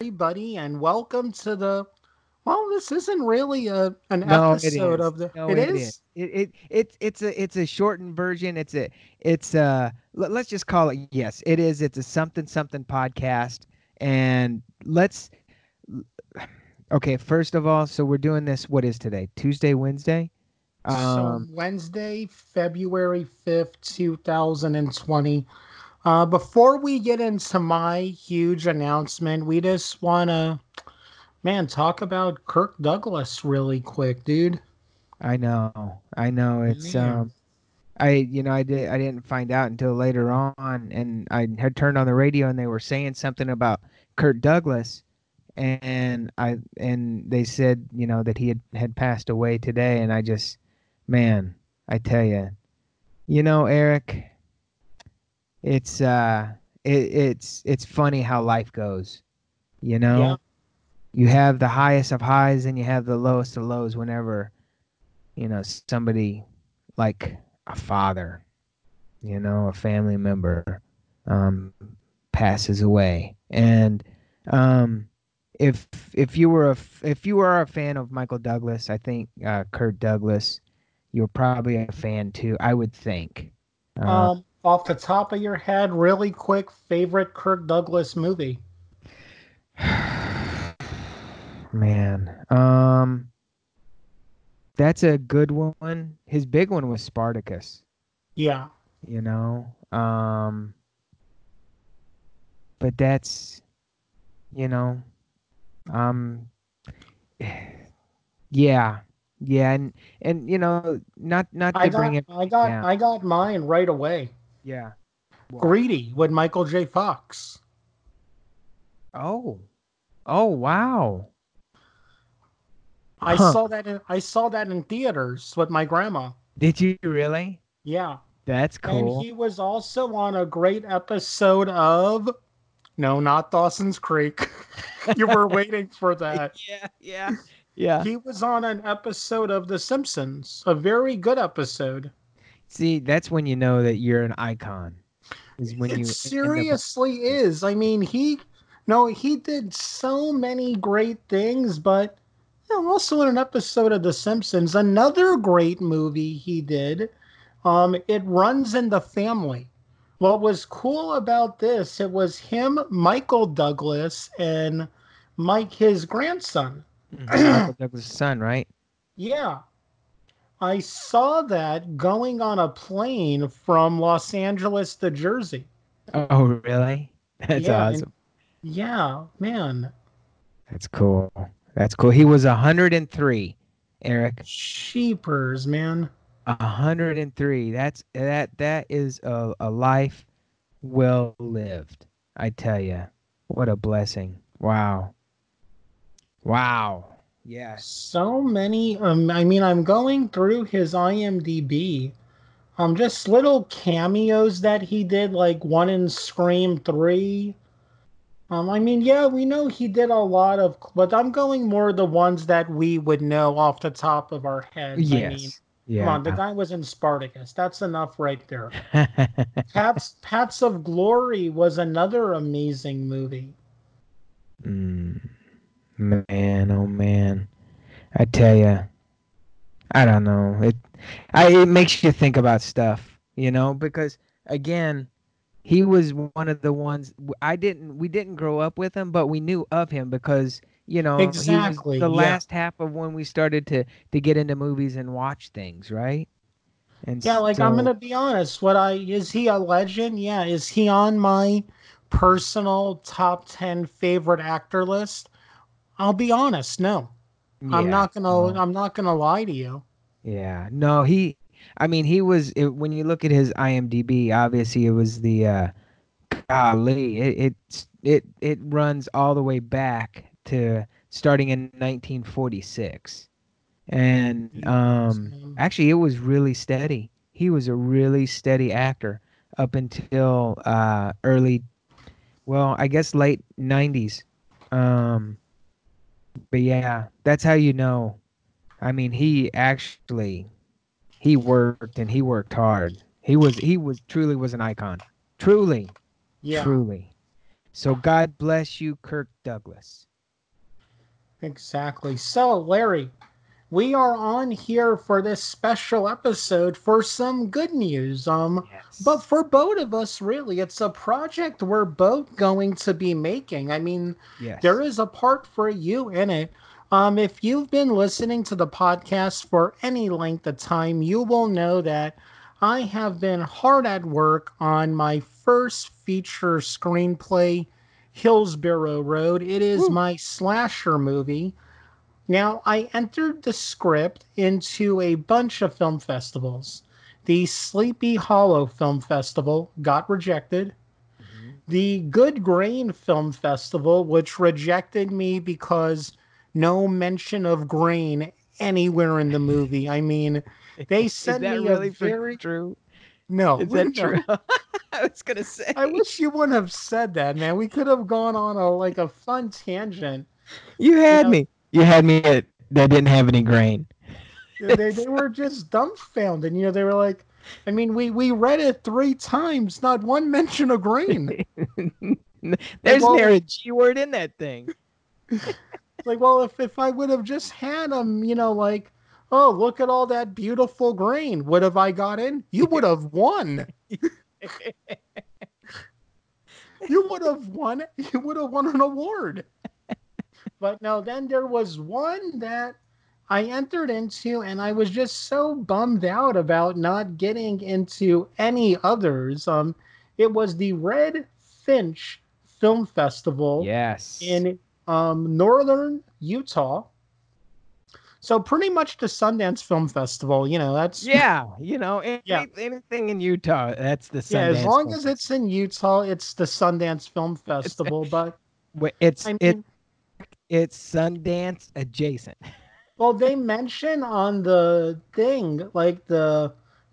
everybody, and welcome to the. Well, this isn't really a an no, episode of the. No, it, it is. is. It, it it it's a it's a shortened version. It's a it's a let, let's just call it yes. It is. It's a something something podcast, and let's. Okay, first of all, so we're doing this. What is today? Tuesday, Wednesday. Um, so Wednesday, February fifth, two thousand and twenty. Uh, before we get into my huge announcement, we just want to, man, talk about Kirk Douglas really quick, dude. I know, I know. It's man. um, I you know I did I didn't find out until later on, and I had turned on the radio and they were saying something about Kirk Douglas, and I and they said you know that he had had passed away today, and I just, man, I tell you, you know, Eric it's uh it, it's it's funny how life goes you know yeah. you have the highest of highs and you have the lowest of lows whenever you know somebody like a father you know a family member um passes away and um if if you were a if you were a fan of Michael Douglas, I think uh, Kirk Douglas, you're probably a fan too. I would think. Uh, um, off the top of your head, really quick, favorite Kirk Douglas movie? Man, um, that's a good one. His big one was Spartacus. Yeah. You know, um, but that's, you know, um, yeah, yeah, and and you know, not not to I got, bring it. I got yeah. I got mine right away. Yeah. Greedy with Michael J. Fox. Oh. Oh wow. I huh. saw that in, I saw that in theaters with my grandma. Did you really? Yeah. That's cool. And he was also on a great episode of No, not Dawson's Creek. you were waiting for that. Yeah, yeah. Yeah. He was on an episode of The Simpsons, a very good episode. See, that's when you know that you're an icon. Is when it you seriously up... is. I mean, he no, he did so many great things, but you know, also in an episode of The Simpsons, another great movie he did. Um, it runs in the family. What was cool about this, it was him, Michael Douglas, and Mike, his grandson. Mm-hmm. Michael Douglas' son, right? Yeah. I saw that going on a plane from Los Angeles to Jersey. Oh, really? That's yeah, awesome. And, yeah, man. That's cool. That's cool. He was 103, Eric. Sheepers, man. 103. That's that that is a, a life well lived. I tell you. What a blessing. Wow. Wow. Yeah. So many. Um, I mean, I'm going through his IMDb. Um, just little cameos that he did, like one in Scream Three. Um, I mean, yeah, we know he did a lot of, but I'm going more the ones that we would know off the top of our heads. Yes. I mean, yeah. Come on, the guy was in Spartacus. That's enough right there. Pats Paths of Glory was another amazing movie. Mm. Man, oh man, I tell you, I don't know. It, I it makes you think about stuff, you know, because again, he was one of the ones I didn't. We didn't grow up with him, but we knew of him because you know exactly the yeah. last half of when we started to to get into movies and watch things, right? And yeah, like so, I'm gonna be honest. What I is he a legend? Yeah, is he on my personal top ten favorite actor list? I'll be honest, no. Yeah, I'm not gonna. No. I'm not gonna lie to you. Yeah, no. He. I mean, he was. It, when you look at his IMDb, obviously it was the. uh Golly, it it it it runs all the way back to starting in 1946, and um actually it was really steady. He was a really steady actor up until uh early, well, I guess late 90s. Um but yeah, that's how you know. I mean, he actually he worked and he worked hard. He was he was truly was an icon. Truly. Yeah. Truly. So God bless you, Kirk Douglas. Exactly. So, Larry, we are on here for this special episode for some good news. Um, yes. but for both of us, really, it's a project we're both going to be making. I mean, yes. there is a part for you in it. Um, if you've been listening to the podcast for any length of time, you will know that I have been hard at work on my first feature screenplay, Hillsborough Road. It is Woo. my slasher movie. Now, I entered the script into a bunch of film festivals. The Sleepy Hollow Film Festival got rejected. Mm-hmm. The Good Grain Film Festival, which rejected me because no mention of grain anywhere in the movie. I mean, they sent me really a very true. No, is that true? I was gonna say. I wish you wouldn't have said that, man. We could have gone on a like a fun tangent. You had you know? me. You had me at that didn't have any grain. they they were just dumbfounded. You know, they were like, I mean, we we read it three times, not one mention of grain. There's well, near a G word in that thing. like, well, if if I would have just had them, you know, like oh, look at all that beautiful grain. What have I got in? You would have won. you would have won. You would have won an award. But no, then there was one that I entered into, and I was just so bummed out about not getting into any others. Um, it was the Red Finch Film Festival. Yes. In um, northern Utah. So pretty much the Sundance Film Festival, you know, that's yeah, you know, any, yeah. anything in Utah, that's the Sundance. Yeah, as long as it's in Utah, it's the Sundance Film Festival. But it's I mean, it it's Sundance adjacent. Well, they mention on the thing, like the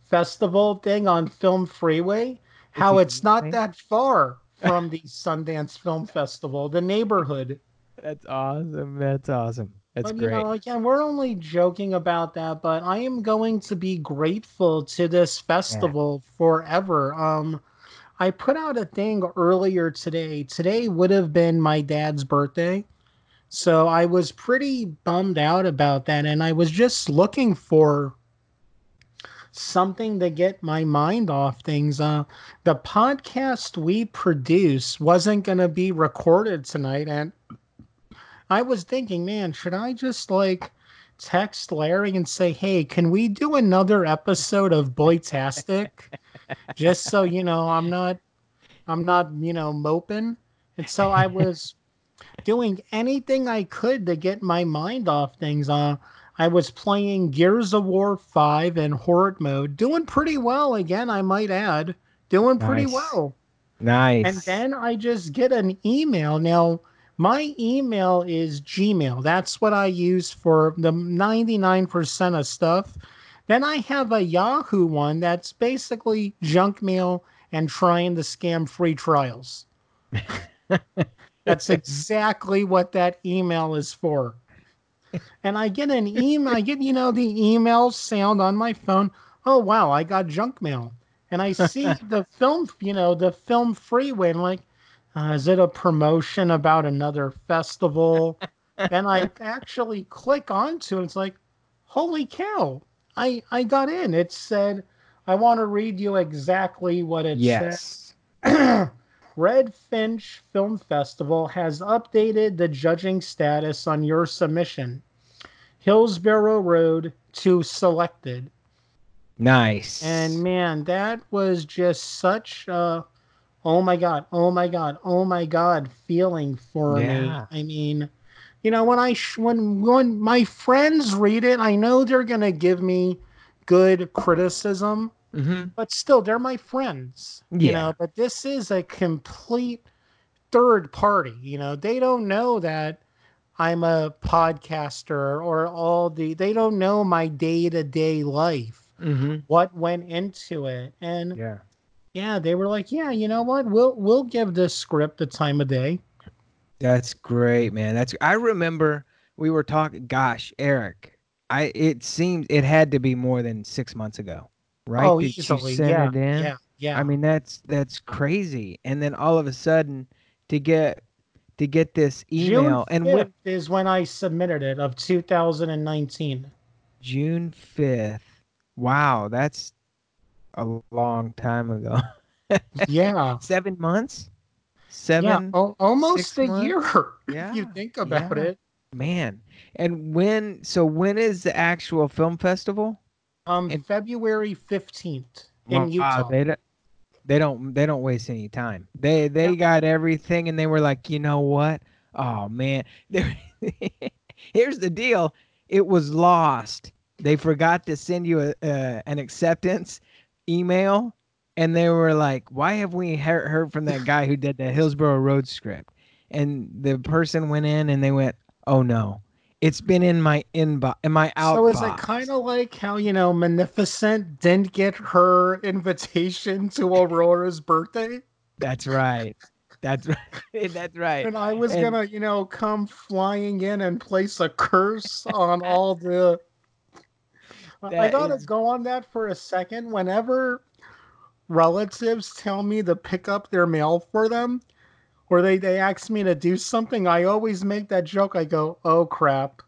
festival thing on Film Freeway, how it's, not that far from the Sundance Film Festival, the neighborhood. That's awesome. That's awesome. That's but, great. You know, again, we're only joking about that, but I am going to be grateful to this festival yeah. forever. Um, I put out a thing earlier today. Today would have been my dad's birthday. So I was pretty bummed out about that. And I was just looking for something to get my mind off things. Uh, the podcast we produce wasn't going to be recorded tonight. And I was thinking, man, should I just like text Larry and say, hey, can we do another episode of Boytastic? just so you know, I'm not, I'm not, you know, moping. And so I was doing anything I could to get my mind off things. Uh, I was playing Gears of War 5 in horde mode, doing pretty well again, I might add. Doing pretty well. Nice. And then I just get an email. Now, my email is Gmail. That's what I use for the 99% of stuff. Then I have a Yahoo one that's basically junk mail and trying to scam free trials. that's exactly what that email is for. And I get an email, I get, you know, the email sound on my phone. Oh, wow, I got junk mail. And I see the film, you know, the film freeway. And like, uh, is it a promotion about another festival? and I actually click onto it. It's like, holy cow! I I got in. It said, I want to read you exactly what it yes. says. Red Finch Film Festival has updated the judging status on your submission. Hillsborough Road to selected. Nice. And man, that was just such a oh my god, oh my god, oh my god feeling for yeah. me. I mean, you know, when I sh- when when my friends read it, I know they're gonna give me good criticism, mm-hmm. but still, they're my friends. Yeah. You know, but this is a complete third party. You know, they don't know that I'm a podcaster or all the. They don't know my day to day life. Mm-hmm. What went into it, and yeah yeah, they were like, yeah, you know what? We'll we'll give this script the time of day. That's great, man. That's I remember we were talking. Gosh, Eric, I it seems it had to be more than six months ago, right? Oh, Did easily. You send yeah, it in? yeah, yeah. I mean, that's that's crazy. And then all of a sudden, to get to get this email. And when is when I submitted it of 2019. June 5th. Wow, that's a long time ago. yeah. Seven months? Seven? Yeah, almost a months? year. Yeah. you think about yeah. it. Man. And when, so when is the actual film festival? Um, in, February 15th in wow, Utah. They don't, they don't, they don't waste any time. They, they yep. got everything and they were like, you know what? Oh man. Here's the deal. It was lost. They forgot to send you a, uh, an acceptance email and they were like, "Why have we heard, heard from that guy who did the Hillsborough Road script?" And the person went in and they went, "Oh no, it's been in my inbox, in my outbox." So is it kind of like how you know Maleficent didn't get her invitation to Aurora's birthday? That's right. That's right. That's right. And I was and, gonna, you know, come flying in and place a curse on all the. I gotta is... go on that for a second. Whenever relatives tell me to pick up their mail for them or they, they ask me to do something, I always make that joke. I go, oh crap.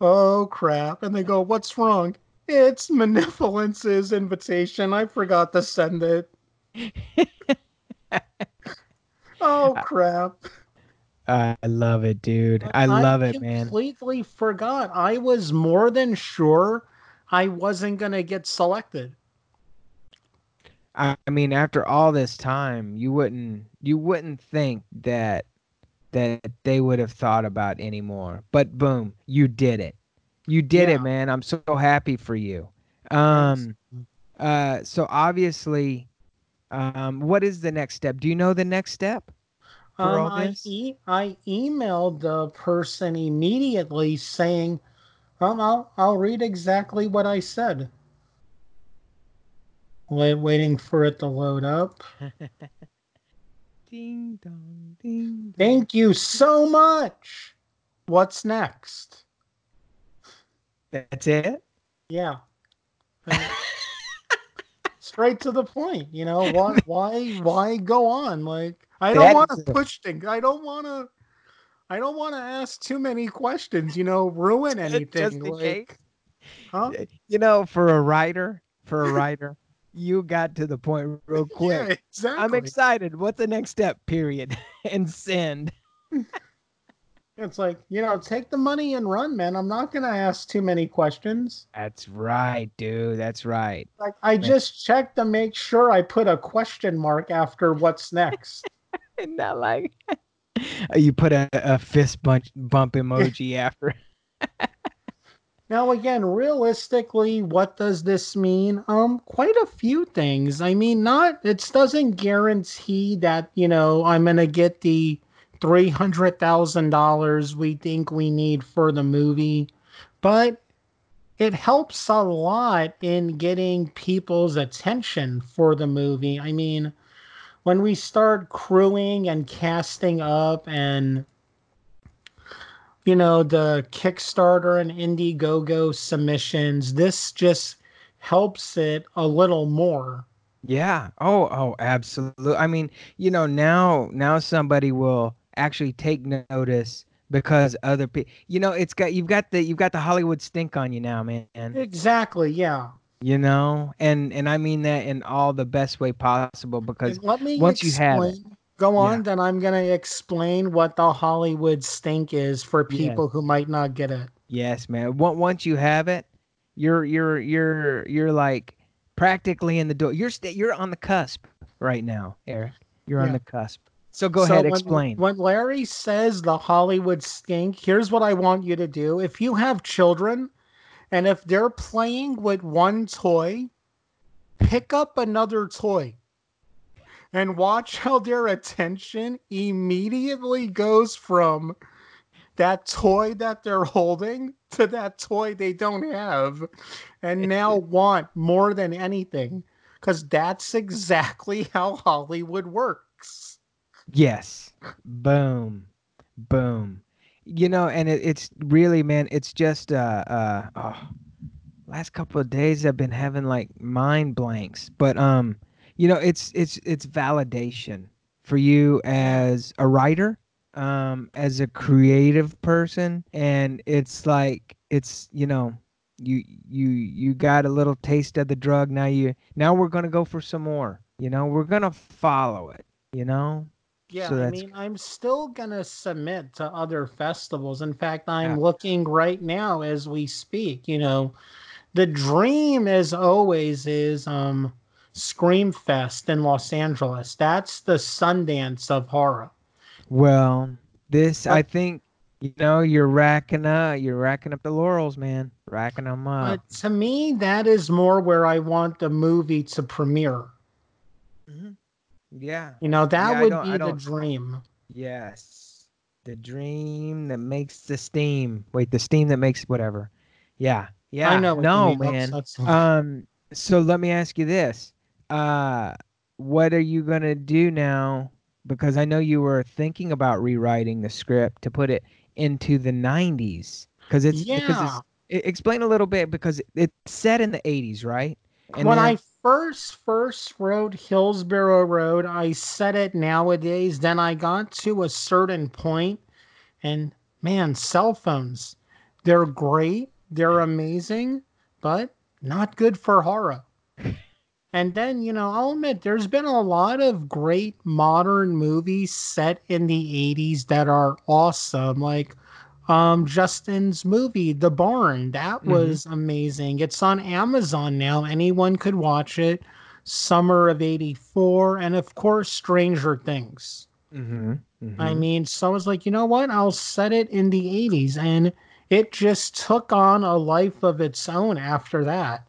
Oh crap. And they go, what's wrong? It's Maleficent's invitation. I forgot to send it. oh crap. I love it, dude. I love it, man. Completely forgot. I was more than sure I wasn't going to get selected. I mean, after all this time, you wouldn't you wouldn't think that that they would have thought about anymore. But boom, you did it. You did yeah. it, man. I'm so happy for you. Um uh so obviously um what is the next step? Do you know the next step? Um, I, e- I emailed the person immediately saying, um, I'll, I'll read exactly what I said. Wait, waiting for it to load up. ding dong, ding. Dong. Thank you so much. What's next? That's it. Yeah. Straight to the point. You know why? Why? Why go on? Like I don't want to push things. I don't want to. I don't want to ask too many questions. You know, ruin anything. Just like, huh? You know, for a writer, for a writer you got to the point real quick. Yeah, exactly. I'm excited. What's the next step? Period. and send. it's like, you know, take the money and run, man. I'm not going to ask too many questions. That's right, dude. That's right. Like, I man. just checked to make sure I put a question mark after what's next. not like you put a, a fist bump, bump emoji after. Now, again, realistically, what does this mean? Um, quite a few things. I mean, not it doesn't guarantee that you know I'm gonna get the three hundred thousand dollars we think we need for the movie, but it helps a lot in getting people's attention for the movie. I mean, when we start crewing and casting up and you know, the Kickstarter and Indiegogo submissions, this just helps it a little more. Yeah. Oh, oh, absolutely. I mean, you know, now now somebody will actually take notice because other people, you know, it's got you've got the you've got the Hollywood stink on you now, man. Exactly. Yeah. You know, and and I mean that in all the best way possible because let me once explain, you have it, Go on, yeah. then I'm going to explain what the Hollywood stink is for people who might not get it. Yes, man. Once you have it, you're you're you're you're like practically in the door. You're you you're on the cusp right now, Eric. You're yeah. on the cusp. So go so ahead, when, explain. When Larry says the Hollywood stink, here's what I want you to do. If you have children and if they're playing with one toy, pick up another toy and watch how their attention immediately goes from that toy that they're holding to that toy they don't have and now want more than anything because that's exactly how Hollywood works. Yes. Boom. Boom. You know, and it, it's really, man, it's just, uh, uh, oh, last couple of days I've been having like mind blanks, but, um, you know it's it's it's validation for you as a writer, um, as a creative person, and it's like it's you know you you you got a little taste of the drug. Now you now we're gonna go for some more you know we're gonna follow it you know? Yeah so i mean i'm still gonna submit to other festivals. In fact i'm yeah. looking right now as we speak you know. The dream as always is um scream fest in los angeles that's the sundance of horror well this i think you know, you're racking up, you're racking up the laurels, man, racking them up. But to me, that is more where I want the movie to premiere. Mm-hmm. Yeah, you know, that yeah, would be the dream. Yes, the dream that makes the steam. Wait, the steam that makes whatever. Yeah, yeah. I know. No, man. Um. So let me ask you this. Uh, what are you gonna do now? Because I know you were thinking about rewriting the script to put it into the 90s because it's yeah. because it's, explain a little bit because it's set in the 80s, right? And when then, I first first wrote Hillsborough Road, I set it nowadays. Then I got to a certain point, and man, cell phones, they're great, they're amazing, but not good for horror. And then, you know, I'll admit there's been a lot of great modern movies set in the 80s that are awesome. Like um, Justin's movie, The Barn, that mm-hmm. was mm-hmm. amazing. It's on Amazon now. Anyone could watch it. Summer of 84. And of course, Stranger Things. Mm-hmm. Mm-hmm. I mean, so I was like, you know what? I'll set it in the 80s. And it just took on a life of its own after that.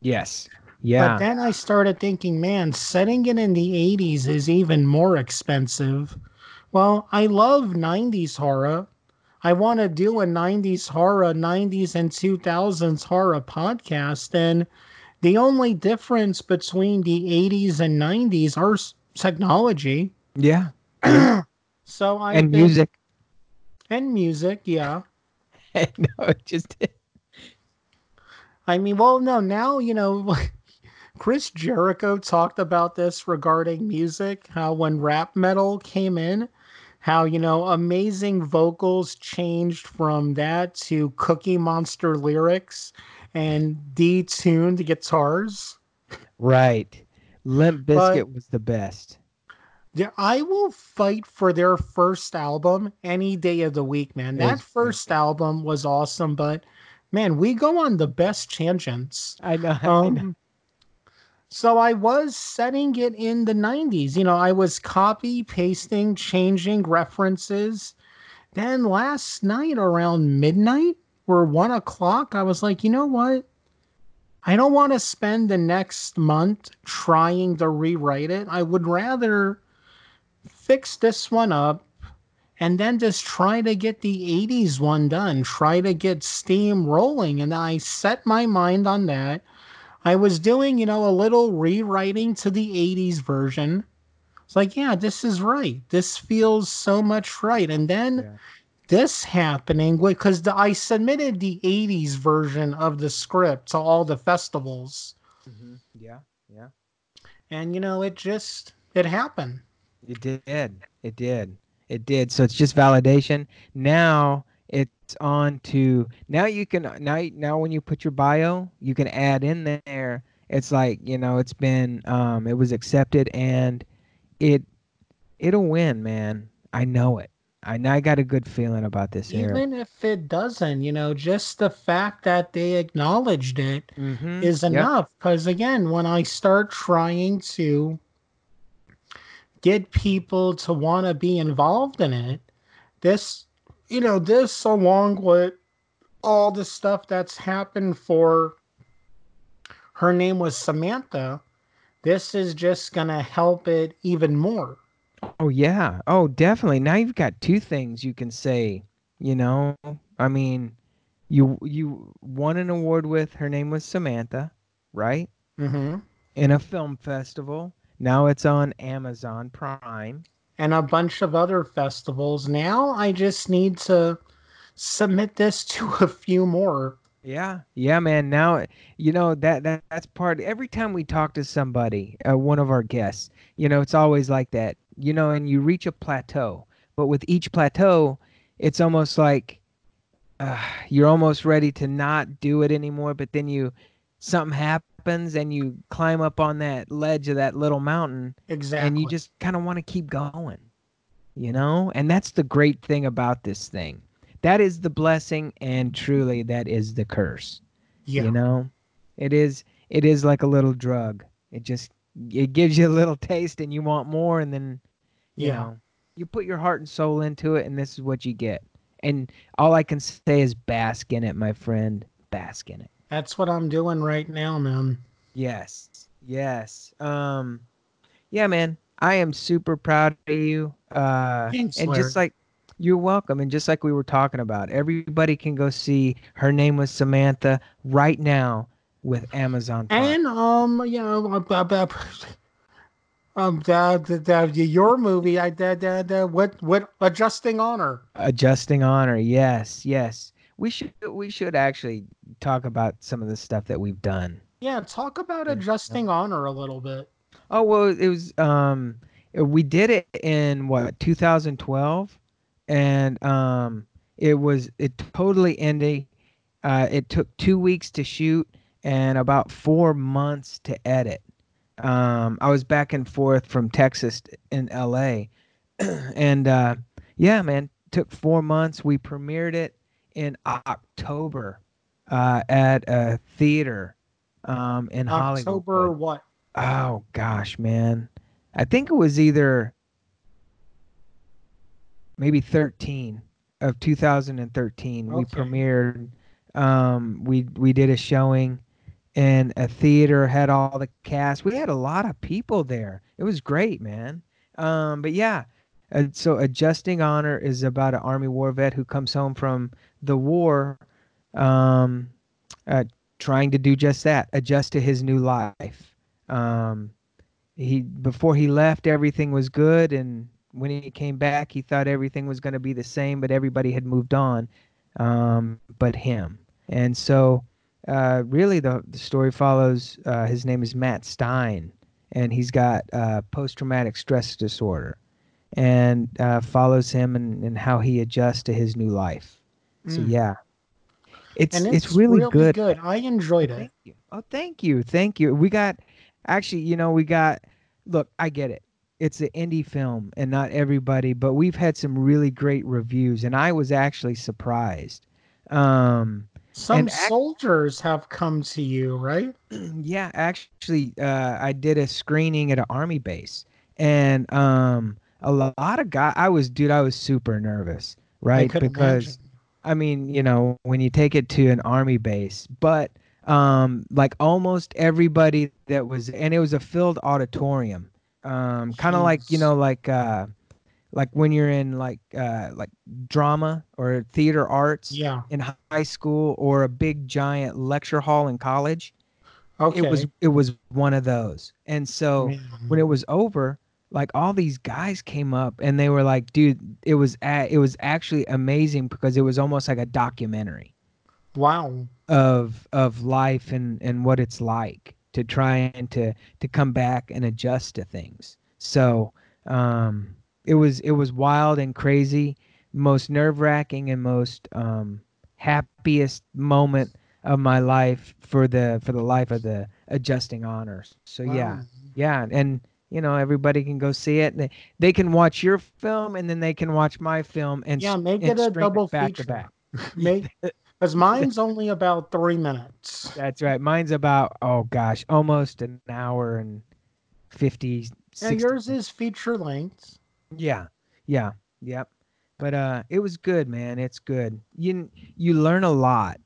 Yes. Yeah. But then I started thinking, man, setting it in the 80s is even more expensive. Well, I love 90s horror. I want to do a 90s horror, 90s and 2000s horror podcast. And the only difference between the 80s and 90s are technology. Yeah. so I and been, music. And music, yeah. no, it just. I mean, well, no, now, you know, Chris Jericho talked about this regarding music, how when rap metal came in, how, you know, amazing vocals changed from that to Cookie Monster lyrics and detuned guitars. Right. Limp Bizkit was the best. Yeah, I will fight for their first album any day of the week, man. That first album was awesome, but man, we go on the best tangents. I know. Um, I know. So I was setting it in the 90s. You know, I was copy, pasting, changing references. Then last night around midnight or one o'clock, I was like, you know what? I don't want to spend the next month trying to rewrite it. I would rather fix this one up and then just try to get the 80s one done, try to get steam rolling. And I set my mind on that. I was doing, you know, a little rewriting to the 80s version. It's like, yeah, this is right. This feels so much right. And then yeah. this happening because I submitted the 80s version of the script to all the festivals. Mm-hmm. Yeah, yeah. And, you know, it just, it happened. It did. It did. It did. So it's just validation. Now it's on to now you can now now when you put your bio you can add in there it's like you know it's been um it was accepted and it it'll win man i know it i i got a good feeling about this even era. if it doesn't you know just the fact that they acknowledged it mm-hmm. is enough because yep. again when i start trying to get people to want to be involved in it this you know, this along with all the stuff that's happened for her name was Samantha, this is just going to help it even more. Oh, yeah. Oh, definitely. Now you've got two things you can say, you know. I mean, you you won an award with her name was Samantha, right? Mm-hmm. In a film festival. Now it's on Amazon Prime and a bunch of other festivals. Now I just need to submit this to a few more. Yeah, yeah, man. Now you know that, that that's part. Every time we talk to somebody, uh, one of our guests, you know, it's always like that. you know, and you reach a plateau. But with each plateau, it's almost like uh, you're almost ready to not do it anymore. But then you, something happens and you climb up on that ledge of that little mountain. Exactly. And you just kind of want to keep going, you know? And that's the great thing about this thing. That is the blessing, and truly, that is the curse. Yeah. You know, it is. It is like a little drug. It just it gives you a little taste, and you want more, and then you yeah. know you put your heart and soul into it, and this is what you get. And all I can say is bask in it, my friend. Bask in it. That's what I'm doing right now, man. Yes. Yes. Um yeah, man. I am super proud of you. Uh Thanks, and Larry. just like you're welcome. And just like we were talking about, everybody can go see her name was Samantha right now with Amazon. Prime. And um, you know, um, the, the, the, your movie, I did the, the, what what adjusting honor. Adjusting honor, yes, yes. We should we should actually talk about some of the stuff that we've done. Yeah, talk about adjusting honor a little bit. Oh well, it was um, we did it in what 2012, and um, it was it totally ended. Uh, it took two weeks to shoot and about four months to edit um, I was back and forth from Texas in LA. and uh, yeah, man, took four months. We premiered it in October uh, at a theater um, in October Hollywood. October what? Oh gosh, man. I think it was either maybe 13 of 2013. Okay. We premiered. Um, we we did a showing and a theater had all the cast. We had a lot of people there. It was great, man. Um, but yeah, uh, so adjusting honor is about an army war vet who comes home from the war, um, uh, trying to do just that, adjust to his new life. Um, he before he left, everything was good, and when he came back, he thought everything was going to be the same, but everybody had moved on, um, but him. And so uh, really the, the story follows uh, his name is Matt Stein, and he's got uh, post traumatic stress disorder, and uh, follows him and, and how he adjusts to his new life. Mm. So yeah, it's, it's, it's really, really good. good. I enjoyed it. You. Oh, thank you, thank you. We got actually, you know, we got. Look, I get it. It's an indie film, and not everybody, but we've had some really great reviews, and I was actually surprised. Um, some soldiers have come to you, right? Yeah, actually, uh, I did a screening at an army base, and um, a lot of guys. I was, dude, I was super nervous, right? because, imagine. I mean, you know, when you take it to an army base, but um, like almost everybody that was, and it was a filled auditorium, um, kind of like you know, like uh, like when you're in like uh like drama or theater arts yeah in high school or a big giant lecture hall in college okay it was it was one of those and so when it was over like all these guys came up and they were like dude it was a- it was actually amazing because it was almost like a documentary wow of of life and and what it's like to try and to to come back and adjust to things so um it was it was wild and crazy, most nerve wracking and most um, happiest moment of my life for the for the life of the adjusting honors. So wow. yeah, yeah, and you know everybody can go see it. and They, they can watch your film and then they can watch my film and yeah, make and it a double it back feature. To back. make because mine's only about three minutes. That's right. Mine's about oh gosh, almost an hour and fifty. And yours is feature length. Yeah, yeah, yep. But uh, it was good, man. It's good. You you learn a lot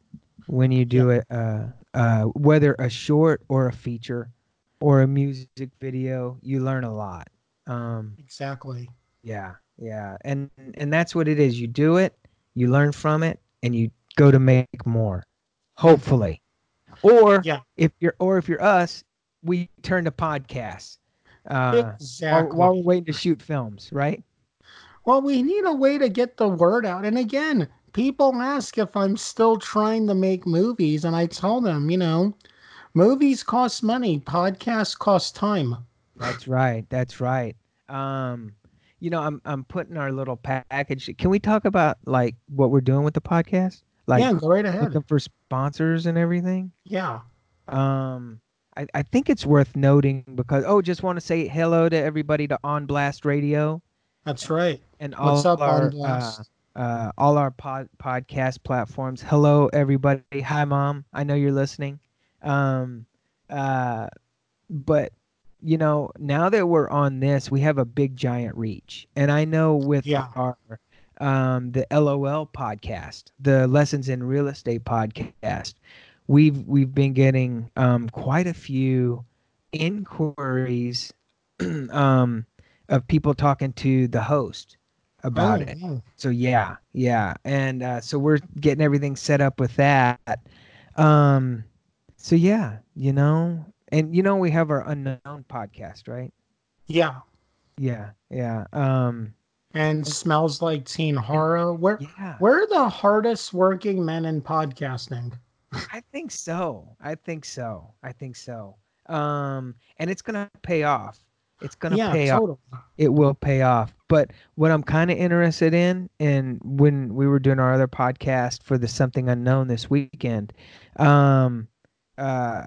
when you do it. Uh, uh, whether a short or a feature or a music video, you learn a lot. Um, exactly. Yeah, yeah, and and that's what it is. You do it, you learn from it, and you go to make more. Hopefully, or yeah. if you're or if you're us, we turn to podcasts uh, exactly. while, while we're waiting to shoot films, right? Well, we need a way to get the word out. And again, people ask if I'm still trying to make movies, and I tell them, you know, movies cost money, podcasts cost time. That's right. That's right. Um, you know, I'm I'm putting our little package. Can we talk about like what we're doing with the podcast? Like, yeah, go right ahead. Looking for sponsors and everything. Yeah. Um, I, I think it's worth noting because oh, just want to say hello to everybody to On Blast Radio. That's right. And all What's up, our, On Blast? Uh, uh, all our pod, podcast platforms. Hello, everybody. Hi, mom. I know you're listening. Um, uh, but you know, now that we're on this, we have a big giant reach, and I know with yeah. our um, the LOL podcast, the Lessons in Real Estate podcast, we've we've been getting um, quite a few inquiries um, of people talking to the host about oh, it. So yeah, yeah, and uh, so we're getting everything set up with that. Um, so yeah, you know, and you know we have our unknown podcast, right? Yeah. Yeah, yeah. Um, and smells like teen horror. Where yeah. we're the hardest working men in podcasting. I think so. I think so. I think so. Um, and it's gonna pay off. It's gonna yeah, pay totally. off. It will pay off. But what I'm kind of interested in, and when we were doing our other podcast for the Something Unknown this weekend, um, uh,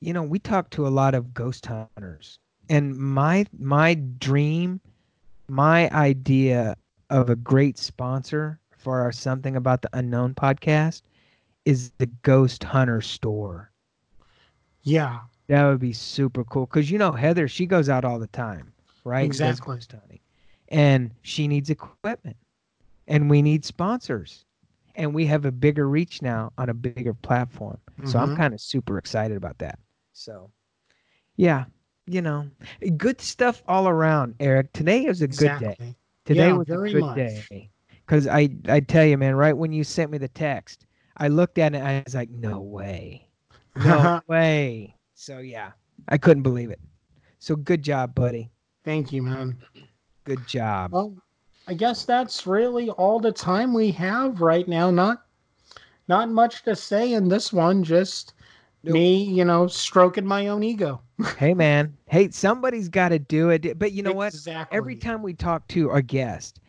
you know, we talk to a lot of ghost hunters, and my my dream my idea of a great sponsor for our Something About the Unknown podcast is the Ghost Hunter store. Yeah. That would be super cool. Because, you know, Heather, she goes out all the time, right? Exactly. Ghost hunting. And she needs equipment. And we need sponsors. And we have a bigger reach now on a bigger platform. Mm-hmm. So I'm mm-hmm. kind of super excited about that. So, yeah, you know, good stuff all around, Eric. Today is a exactly. good day. Today yeah, was a good much. day. Because I, I tell you, man, right when you sent me the text, I looked at it and I was like, no way. No way. So, yeah, I couldn't believe it. So, good job, buddy. Thank you, man. Good job. Well, I guess that's really all the time we have right now. Not not much to say in this one, just nope. me, you know, stroking my own ego hey man, hey, somebody's got to do it. But you know exactly. what? Every time we talk to our guest,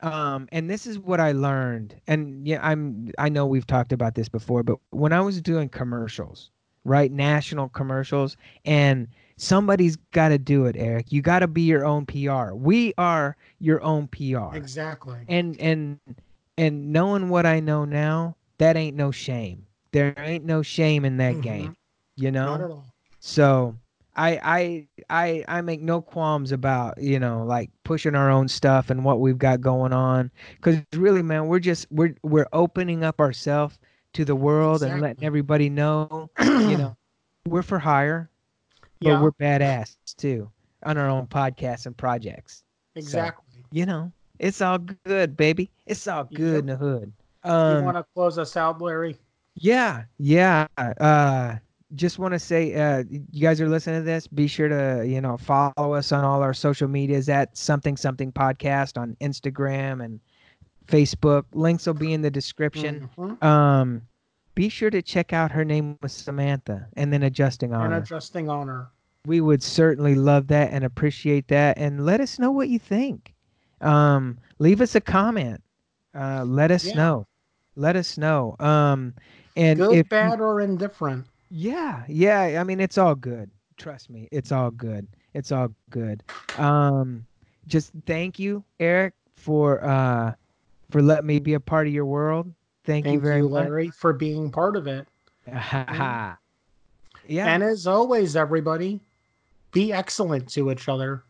um, and this is what I learned, and yeah, I'm I know we've talked about this before, but when I was doing commercials, right, national commercials, and somebody's got to do it, Eric. You got to be your own PR. We are your own PR. Exactly. And and and knowing what I know now, that ain't no shame. There ain't no shame in that mm-hmm. game. You know? Not at all. So I I I I make no qualms about you know like pushing our own stuff and what we've got going on because really man we're just we're we're opening up ourselves to the world exactly. and letting everybody know you know we're for hire but yeah. we're badass too on our own podcasts and projects exactly so, you know it's all good baby it's all good yep. in the hood um, you want to close us out larry yeah yeah uh just want to say, uh, you guys are listening to this. Be sure to you know follow us on all our social medias at something something podcast on Instagram and Facebook. Links will be in the description. Mm-hmm. Um, be sure to check out her name was Samantha, and then adjusting honor. and adjusting honor. We would certainly love that and appreciate that, and let us know what you think. Um, leave us a comment. Uh, let us yeah. know. Let us know. Um, and good, if bad, or indifferent. Yeah, yeah. I mean, it's all good. Trust me, it's all good. It's all good. Um, just thank you, Eric, for uh, for letting me be a part of your world. Thank, thank you very you, Larry, much. for being part of it. Mm-hmm. yeah. And as always, everybody, be excellent to each other.